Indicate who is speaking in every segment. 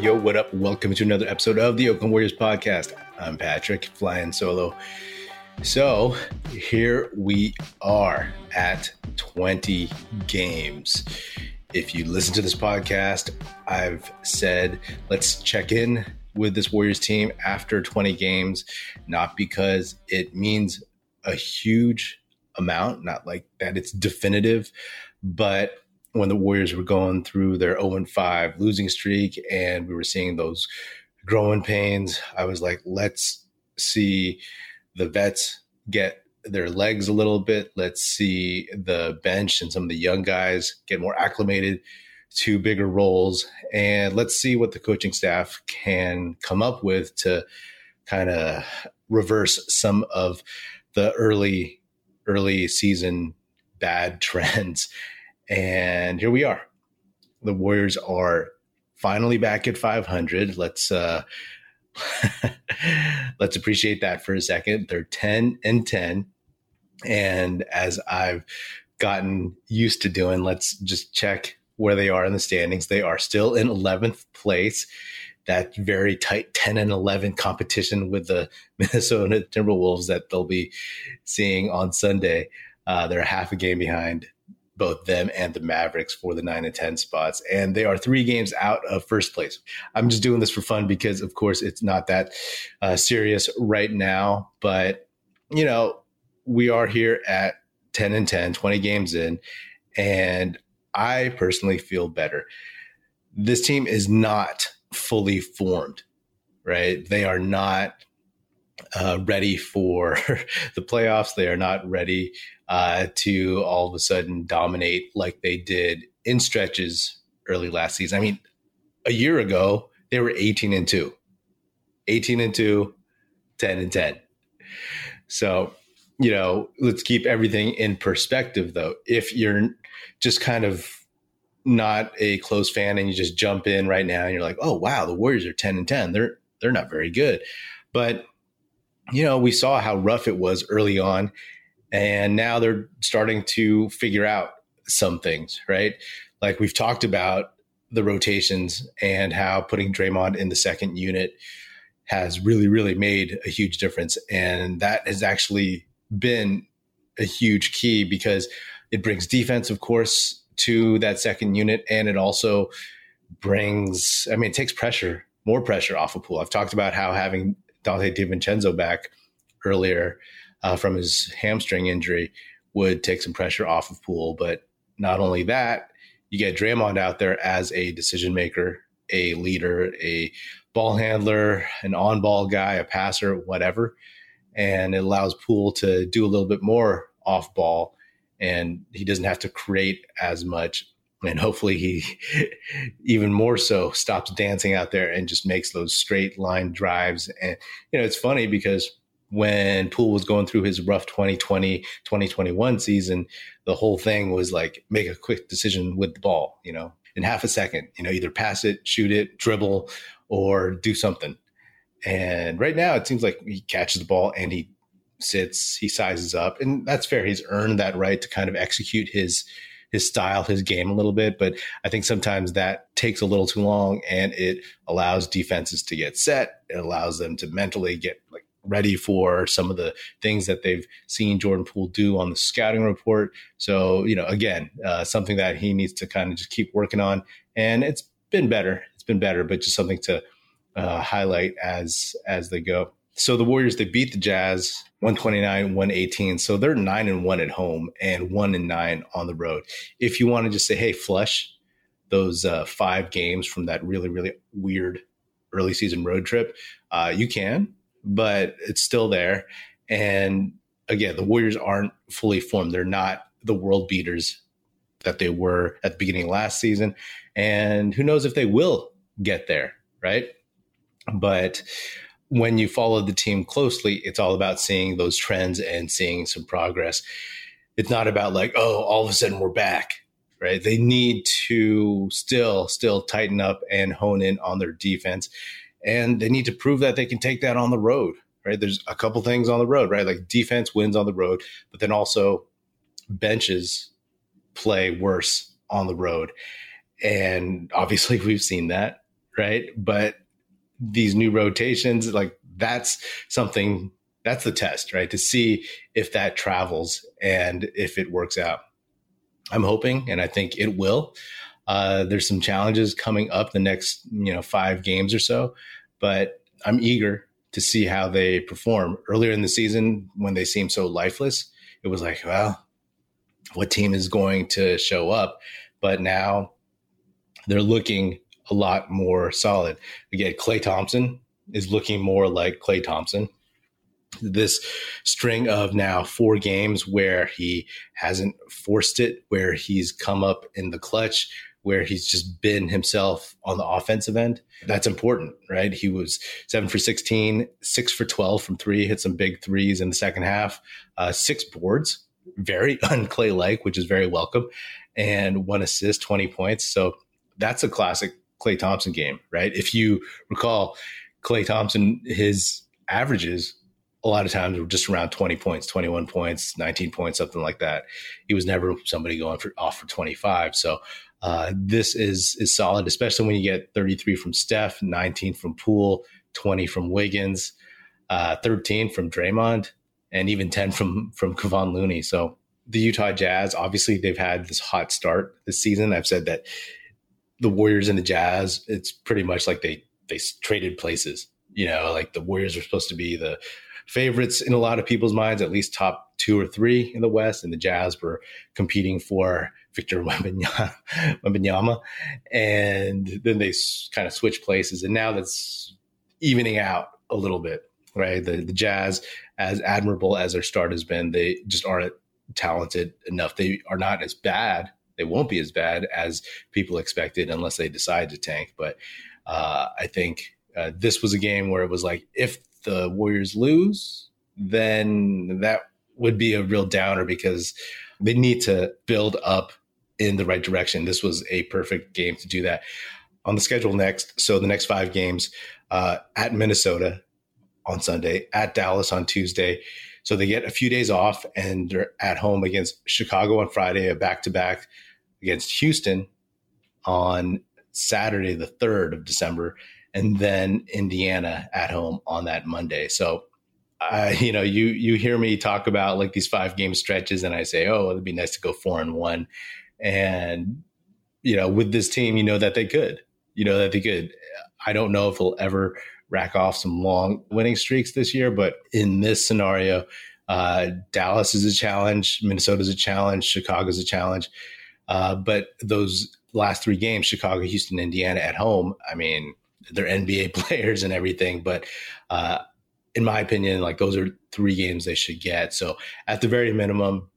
Speaker 1: Yo, what up? Welcome to another episode of the Oakland Warriors podcast. I'm Patrick, flying solo. So here we are at 20 games. If you listen to this podcast, I've said let's check in with this Warriors team after 20 games, not because it means a huge amount, not like that it's definitive, but when the Warriors were going through their 0 5 losing streak and we were seeing those growing pains, I was like, let's see the vets get their legs a little bit. Let's see the bench and some of the young guys get more acclimated to bigger roles. And let's see what the coaching staff can come up with to kind of reverse some of the early, early season bad trends. And here we are. The Warriors are finally back at 500. Let's uh let's appreciate that for a second. They're 10 and 10. And as I've gotten used to doing, let's just check where they are in the standings. They are still in 11th place. That very tight 10 and 11 competition with the Minnesota Timberwolves that they'll be seeing on Sunday. Uh, they're half a game behind both them and the Mavericks for the nine and 10 spots. And they are three games out of first place. I'm just doing this for fun because, of course, it's not that uh, serious right now. But, you know, we are here at 10 and 10, 20 games in. And I personally feel better. This team is not fully formed, right? They are not uh, ready for the playoffs. They are not ready uh, to all of a sudden dominate like they did in stretches early last season. I mean, a year ago, they were 18 and 2, 18 and 2, 10 and 10. So, you know, let's keep everything in perspective though. If you're just kind of not a close fan and you just jump in right now and you're like, "Oh, wow, the Warriors are 10 and 10. They're they're not very good." But you know, we saw how rough it was early on, and now they're starting to figure out some things, right? Like we've talked about the rotations and how putting Draymond in the second unit has really, really made a huge difference. And that has actually been a huge key because it brings defense, of course, to that second unit. And it also brings, I mean, it takes pressure, more pressure off of Poole. I've talked about how having Donte DiVincenzo back earlier uh, from his hamstring injury would take some pressure off of Poole. But not only that, you get Draymond out there as a decision maker, a leader, a ball handler, an on ball guy, a passer, whatever. And it allows Poole to do a little bit more off ball and he doesn't have to create as much and hopefully he even more so stops dancing out there and just makes those straight line drives. And you know it's funny because when Poole was going through his rough 2020 2021 season the whole thing was like make a quick decision with the ball you know in half a second you know either pass it shoot it dribble or do something. And right now it seems like he catches the ball and he sits he sizes up and that's fair. He's earned that right to kind of execute his his style, his game a little bit. But I think sometimes that takes a little too long and it allows defenses to get set. It allows them to mentally get like ready for some of the things that they've seen Jordan Poole do on the scouting report. So, you know, again, uh, something that he needs to kind of just keep working on. And it's been better. It's been better, but just something to uh, highlight as as they go. So the Warriors they beat the Jazz 129 118. So they're 9 and 1 at home and 1 and 9 on the road. If you want to just say hey flush those uh, five games from that really really weird early season road trip, uh, you can, but it's still there. And again, the Warriors aren't fully formed. They're not the world beaters that they were at the beginning last season. And who knows if they will get there, right? But when you follow the team closely, it's all about seeing those trends and seeing some progress. It's not about like, oh, all of a sudden we're back, right? They need to still, still tighten up and hone in on their defense. And they need to prove that they can take that on the road, right? There's a couple things on the road, right? Like defense wins on the road, but then also benches play worse on the road. And obviously we've seen that right? But these new rotations, like that's something that's the test, right? To see if that travels and if it works out. I'm hoping, and I think it will. Uh, there's some challenges coming up the next, you know, five games or so, but I'm eager to see how they perform. Earlier in the season, when they seemed so lifeless, it was like, well, what team is going to show up? But now they're looking a lot more solid. Again, Klay Thompson is looking more like Klay Thompson. This string of now four games where he hasn't forced it, where he's come up in the clutch, where he's just been himself on the offensive end. That's important, right? He was seven for 16, six for 12 from three, hit some big threes in the second half, uh, six boards, very unclay like, which is very welcome, and one assist, 20 points. So that's a classic Klay Thompson game, right? If you recall, Klay Thompson, his averages a lot of times were just around 20 points, 21 points, 19 points, something like that. He was never somebody going for off for 25. So uh, this is is solid, especially when you get 33 from Steph, 19 from Poole, 20 from Wiggins, uh, 13 from Draymond, and even 10 from from Kevon Looney. So the Utah Jazz, obviously, they've had this hot start this season. I've said that the Warriors and the Jazz, it's pretty much like they they traded places. You know, like the Warriors are supposed to be the favorites in a lot of people's minds, at least top two or three in the West, and the Jazz were competing for Victor Wembanyama, and then they kind of switch places, and now that's evening out a little bit, right? The the Jazz, as admirable as their start has been, they just aren't talented enough. They are not as bad. They won't be as bad as people expected unless they decide to tank. But uh, I think uh, this was a game where it was like, if the Warriors lose, then that would be a real downer because they need to build up in the right direction. This was a perfect game to do that. On the schedule next, so the next five games uh, at Minnesota on Sunday, at Dallas on Tuesday. So they get a few days off and they're at home against Chicago on Friday, a back to back against Houston on Saturday, the 3rd of December, and then Indiana at home on that Monday. So uh, you know, you you hear me talk about like these five game stretches, and I say, oh, it'd be nice to go four and one. And, you know, with this team, you know that they could. You know that they could. I don't know if they'll ever rack off some long winning streaks this year, but in this scenario, uh, Dallas is a challenge, Minnesota is a challenge, Chicago is a challenge. Uh, but those last three games, Chicago, Houston, Indiana at home, I mean, they're NBA players and everything, but uh, in my opinion, like those are three games they should get. So at the very minimum,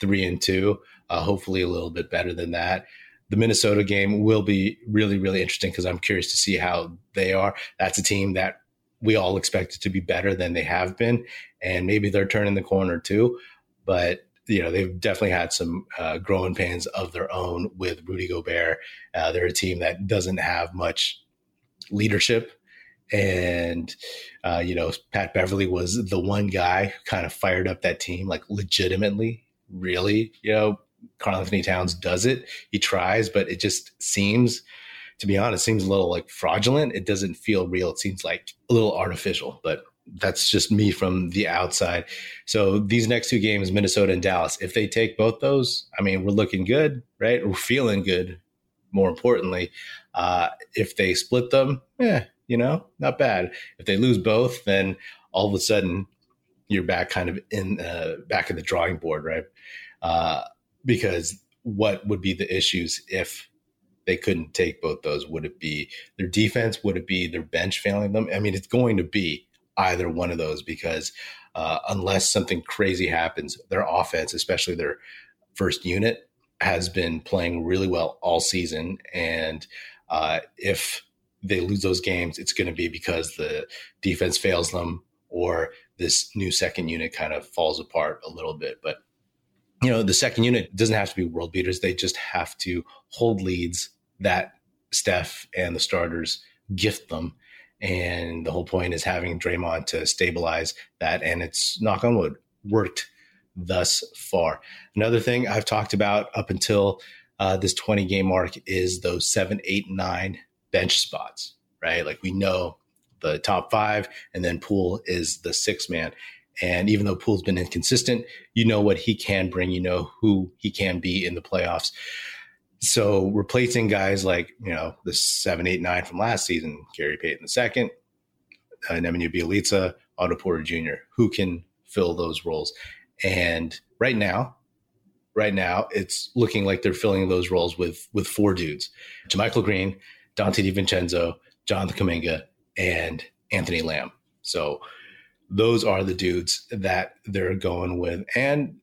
Speaker 1: three and two uh, hopefully a little bit better than that. The Minnesota game will be really, really interesting because I'm curious to see how they are. That's a team that we all expected to be better than they have been, and maybe they're turning the corner too. But you know they've definitely had some uh, growing pains of their own with Rudy Gobert. Uh, they're a team that doesn't have much leadership, and uh, you know Pat Beverley was the one guy who kind of fired up that team, like legitimately, really, you know, Karl-Anthony Towns does it. He tries, but it just seems, to be honest, seems a little like fraudulent. It doesn't feel real. It seems like a little artificial, but that's just me from the outside. So these next two games, Minnesota and Dallas, if they take both those, I mean, we're looking good, right? We're feeling good. More importantly, uh, if they split them, yeah, you know, not bad. If they lose both, then all of a sudden you're back kind of in uh, back at the drawing board, right? Uh, because what would be the issues if they couldn't take both those? Would it be their defense? Would it be their bench failing them? I mean, it's going to be either one of those because uh, unless something crazy happens, their offense, especially their first unit, has been playing really well all season. And uh, if they lose those games, it's going to be because the defense fails them or this new second unit kind of falls apart a little bit. But you know, the second unit doesn't have to be world beaters. They just have to hold leads that Steph and the starters gift them. And the whole point is having Draymond to stabilize that. And it's knock on wood, worked thus far. Another thing I've talked about up until uh, this 20 game mark is those seven, eight, nine bench spots, right? Like we know the top five, and then Poole is the sixth man. And even though Poole's been inconsistent, you know what he can bring, you know who he can be in the playoffs. So replacing guys like, you know, the seven, eight, nine from last season, Gary Payton second, uh, Nemanja Bjelica, Otto Porter Jr., who can fill those roles. And right now, right now, it's looking like they're filling those roles with with four dudes: JaMychal Green, Donte DiVincenzo, Jonathan Kuminga, and Anthony Lamb. So those are the dudes that they're going with. And,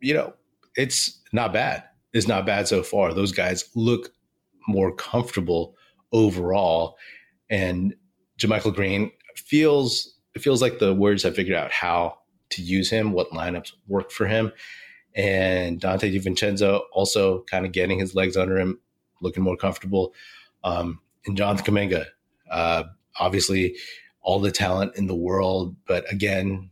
Speaker 1: you know, it's not bad. It's not bad so far. Those guys look more comfortable overall. And JaMychal Green feels it feels like the Warriors have figured out how to use him, what lineups work for him. And Donte DiVincenzo also kind of getting his legs under him, looking more comfortable. Um, and Jonathan Kuminga, uh, obviously all the talent in the world, but again,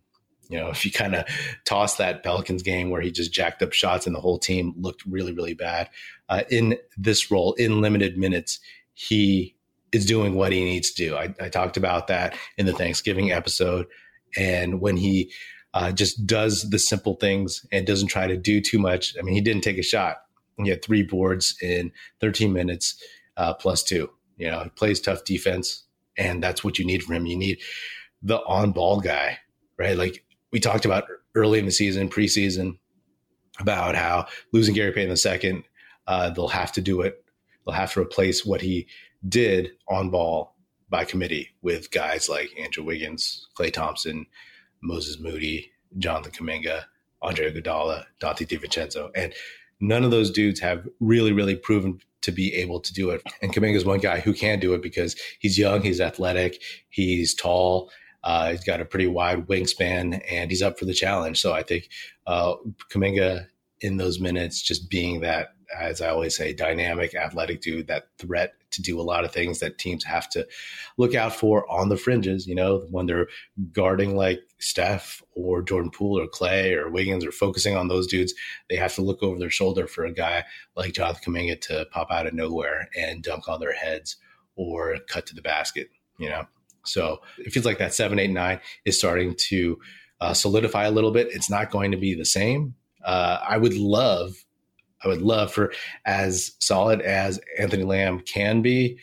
Speaker 1: you know, if you kind of toss that Pelicans game where he just jacked up shots and the whole team looked really, really bad uh, in this role in limited minutes, he is doing what he needs to do. I, I talked about that in the Thanksgiving episode, and when he uh, just does the simple things and doesn't try to do too much. I mean, he didn't take a shot. He had three boards in 13 minutes uh, plus two. You know, he plays tough defense, and that's what you need from him. You need the on ball guy, right? Like we talked about early in the season, preseason, about how losing Gary Payton the second, uh, they'll have to do it. They'll have to replace what he did on ball by committee with guys like Andrew Wiggins, Klay Thompson, Moses Moody, Jonathan Kuminga, Andre Iguodala, Donte DiVincenzo, and none of those dudes have really, really proven to be able to do it. And Kuminga is one guy who can do it because he's young, he's athletic, he's tall, uh, he's got a pretty wide wingspan, and he's up for the challenge. So I think uh, Kuminga in those minutes, just being that, as I always say, dynamic, athletic dude, that threat to do a lot of things that teams have to look out for on the fringes. You know, when they're guarding like Steph or Jordan Poole or Klay or Wiggins or focusing on those dudes, they have to look over their shoulder for a guy like Jonathan Kuminga to pop out of nowhere and dunk on their heads or cut to the basket. You know, so it feels like that seven, eight, nine is starting to uh, solidify a little bit. It's not going to be the same. Uh, I would love, I would love for as solid as Anthony Lamb can be.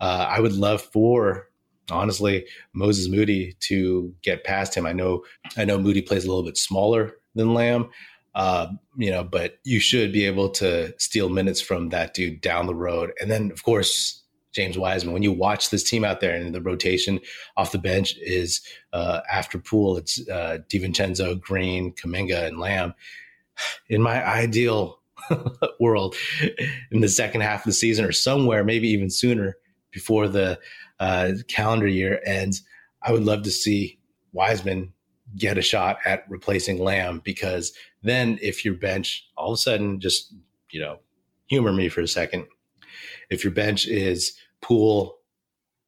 Speaker 1: Uh, I would love for honestly Moses Moody to get past him. I know, I know Moody plays a little bit smaller than Lamb, uh, you know, but you should be able to steal minutes from that dude down the road. And then, of course, James Wiseman. When you watch this team out there and the rotation off the bench is uh, after Poole, it's uh, DiVincenzo, Green, Kuminga, and Lamb. In my ideal world, in the second half of the season or somewhere, maybe even sooner before the uh, calendar year ends, I would love to see Wiseman get a shot at replacing Lamb because then if your bench all of a sudden just, you know, humor me for a second – if your bench is Poole,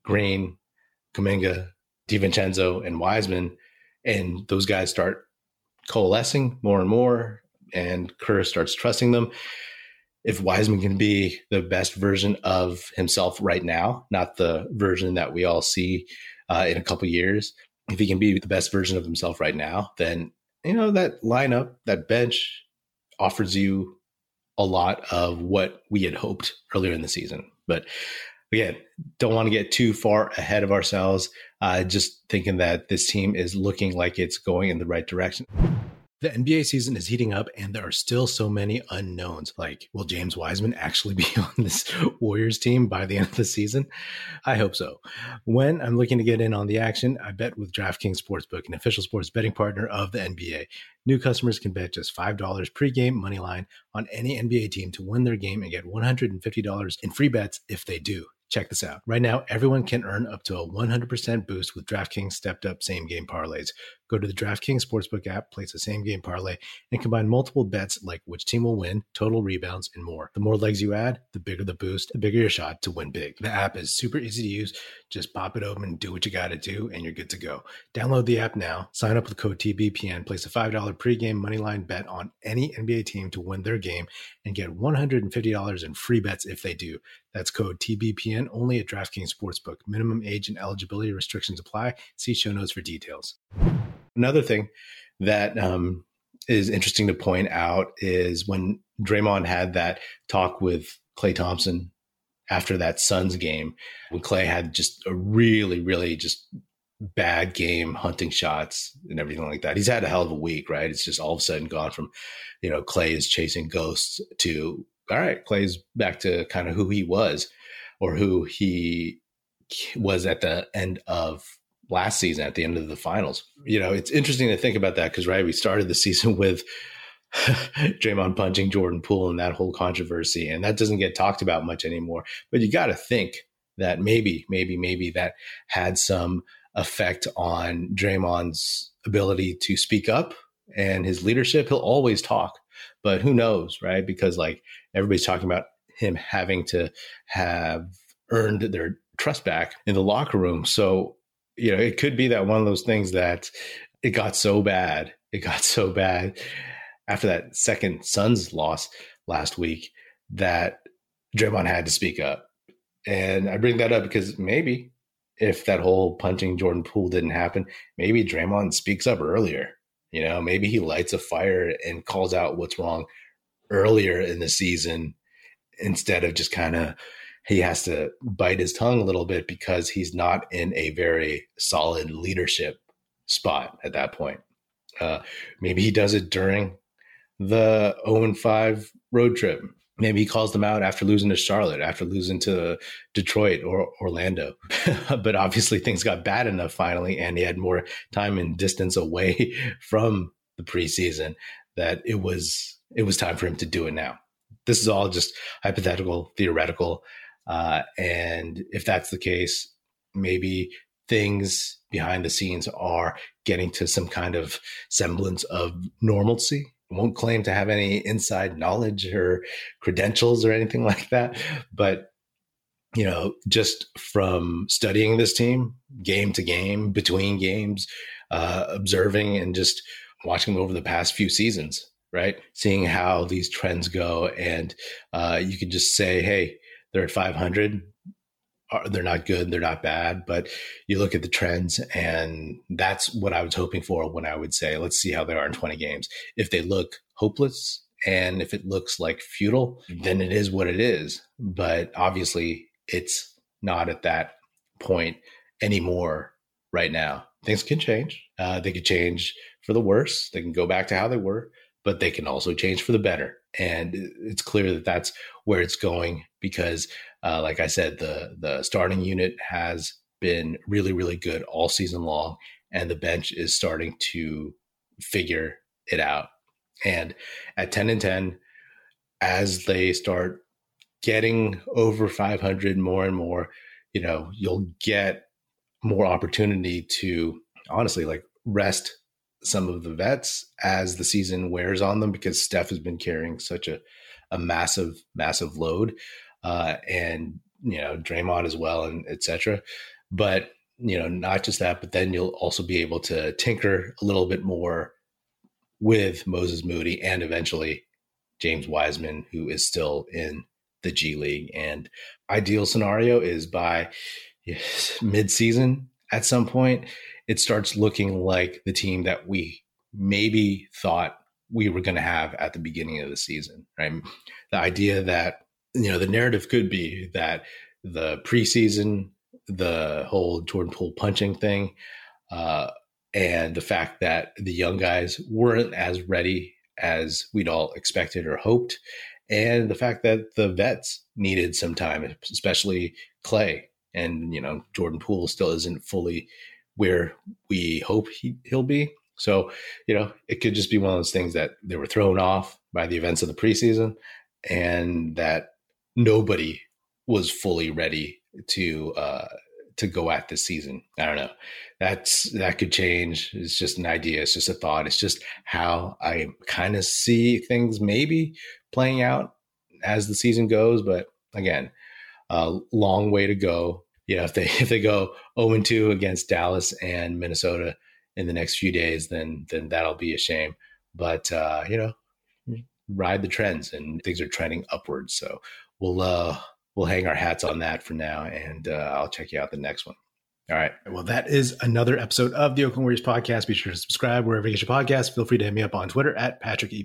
Speaker 1: Green, Kuminga, DiVincenzo, and Wiseman, and those guys start coalescing more and more, and Kerr starts trusting them. If Wiseman can be the best version of himself right now, not the version that we all see uh, in a couple years, if he can be the best version of himself right now, then you know that lineup, that bench offers you a lot of what we had hoped earlier in the season. But again, don't want to get too far ahead of ourselves. Uh, just thinking that this team is looking like it's going in the right direction. The NBA season is heating up, and there are still so many unknowns. Like, will James Wiseman actually be on this Warriors team by the end of the season? I hope so. When I'm looking to get in on the action, I bet with DraftKings Sportsbook, an official sports betting partner of the NBA. New customers can bet just $5 pregame money line on any NBA team to win their game and get $150 in free bets if they do. Check this out. Right now, everyone can earn up to a 100% boost with DraftKings stepped up same game parlays. Go to the DraftKings Sportsbook app, place a same game parlay, and combine multiple bets like which team will win, total rebounds, and more. The more legs you add, the bigger the boost, the bigger your shot to win big. The app is super easy to use. Just pop it open, do what you got to do, and you're good to go. Download the app now, sign up with code TBPN, place a $5 pregame moneyline bet on any NBA team to win their game, and get $150 in free bets if they do. That's code TBPN only at DraftKings Sportsbook. Minimum age and eligibility restrictions apply. See show notes for details. Another thing that um, is interesting to point out is when Draymond had that talk with Klay Thompson after that Suns game, when Klay had just a really, really just bad game hunting shots and everything like that. He's had a hell of a week, right? It's just all of a sudden gone from, you know, Klay is chasing ghosts to all right, Klay's back to kind of who he was or who he was at the end of last season, at the end of the finals. You know, it's interesting to think about that because, right, we started the season with Draymond punching Jordan Poole and that whole controversy, and that doesn't get talked about much anymore. But you got to think that maybe, maybe, maybe that had some effect on Draymond's ability to speak up and his leadership. He'll always talk, but who knows, right? Because like everybody's talking about him having to have earned their trust back in the locker room. So, you know, it could be that one of those things that it got so bad. It got so bad after that second Suns loss last week that Draymond had to speak up. And I bring that up because maybe if that whole punching Jordan Poole didn't happen, maybe Draymond speaks up earlier. You know, maybe he lights a fire and calls out what's wrong earlier in the season instead of just kind of he has to bite his tongue a little bit because he's not in a very solid leadership spot at that point. Uh, maybe he does it during the 0 5 road trip. Maybe he calls them out after losing to Charlotte, after losing to Detroit or Orlando. but obviously, things got bad enough finally, and he had more time and distance away from the preseason that it was it was time for him to do it now. This is all just hypothetical, theoretical. Uh, and if that's the case, maybe things behind the scenes are getting to some kind of semblance of normalcy. won't claim to have any inside knowledge or credentials or anything like that. But, you know, just from studying this team game to game, between games, uh, observing and just watching over the past few seasons, right? Seeing how these trends go. And uh, you can just say, hey, they're at 500. They're not good. They're not bad. But you look at the trends, and that's what I was hoping for when I would say, let's see how they are in 20 games. If they look hopeless and if it looks like futile, then it is what it is. But obviously, it's not at that point anymore right now. Things can change. Uh, they could change for the worse. They can go back to how they were but they can also change for the better. And it's clear that that's where it's going because, uh, like I said, the the starting unit has been really, really good all season long, and the bench is starting to figure it out. And at ten and ten, as they start getting over 500 more and more, you know, you'll get more opportunity to honestly like rest some of the vets as the season wears on them because Steph has been carrying such a, a massive, massive load. Uh, and, you know, Draymond as well, and etc. But, you know, not just that, but then you'll also be able to tinker a little bit more with Moses Moody and eventually James Wiseman, who is still in the G League. And ideal scenario is by yes, mid-season at some point it starts looking like the team that we maybe thought we were going to have at the beginning of the season, right? The idea that, you know, the narrative could be that the preseason, the whole Jordan Poole punching thing, uh, and the fact that the young guys weren't as ready as we'd all expected or hoped, and the fact that the vets needed some time, especially Klay. And, you know, Jordan Poole still isn't fully where we hope he, he'll be. So, you know, it could just be one of those things that they were thrown off by the events of the preseason and that nobody was fully ready to uh, to go at this season. I don't know. That's that could change. It's just an idea. It's just a thought. It's just how I kind of see things maybe playing out as the season goes. But again, a long way to go. You know, if they if they go 0 and 2 against Dallas and Minnesota in the next few days, then then that'll be a shame. But uh, you know, ride the trends and things are trending upwards. So we'll uh we'll hang our hats on that for now, and uh, I'll check you out the next one. All right. Well, that is another episode of the Oakland Warriors podcast. Be sure to subscribe wherever you get your podcast. Feel free to hit me up on Twitter at Patrick E.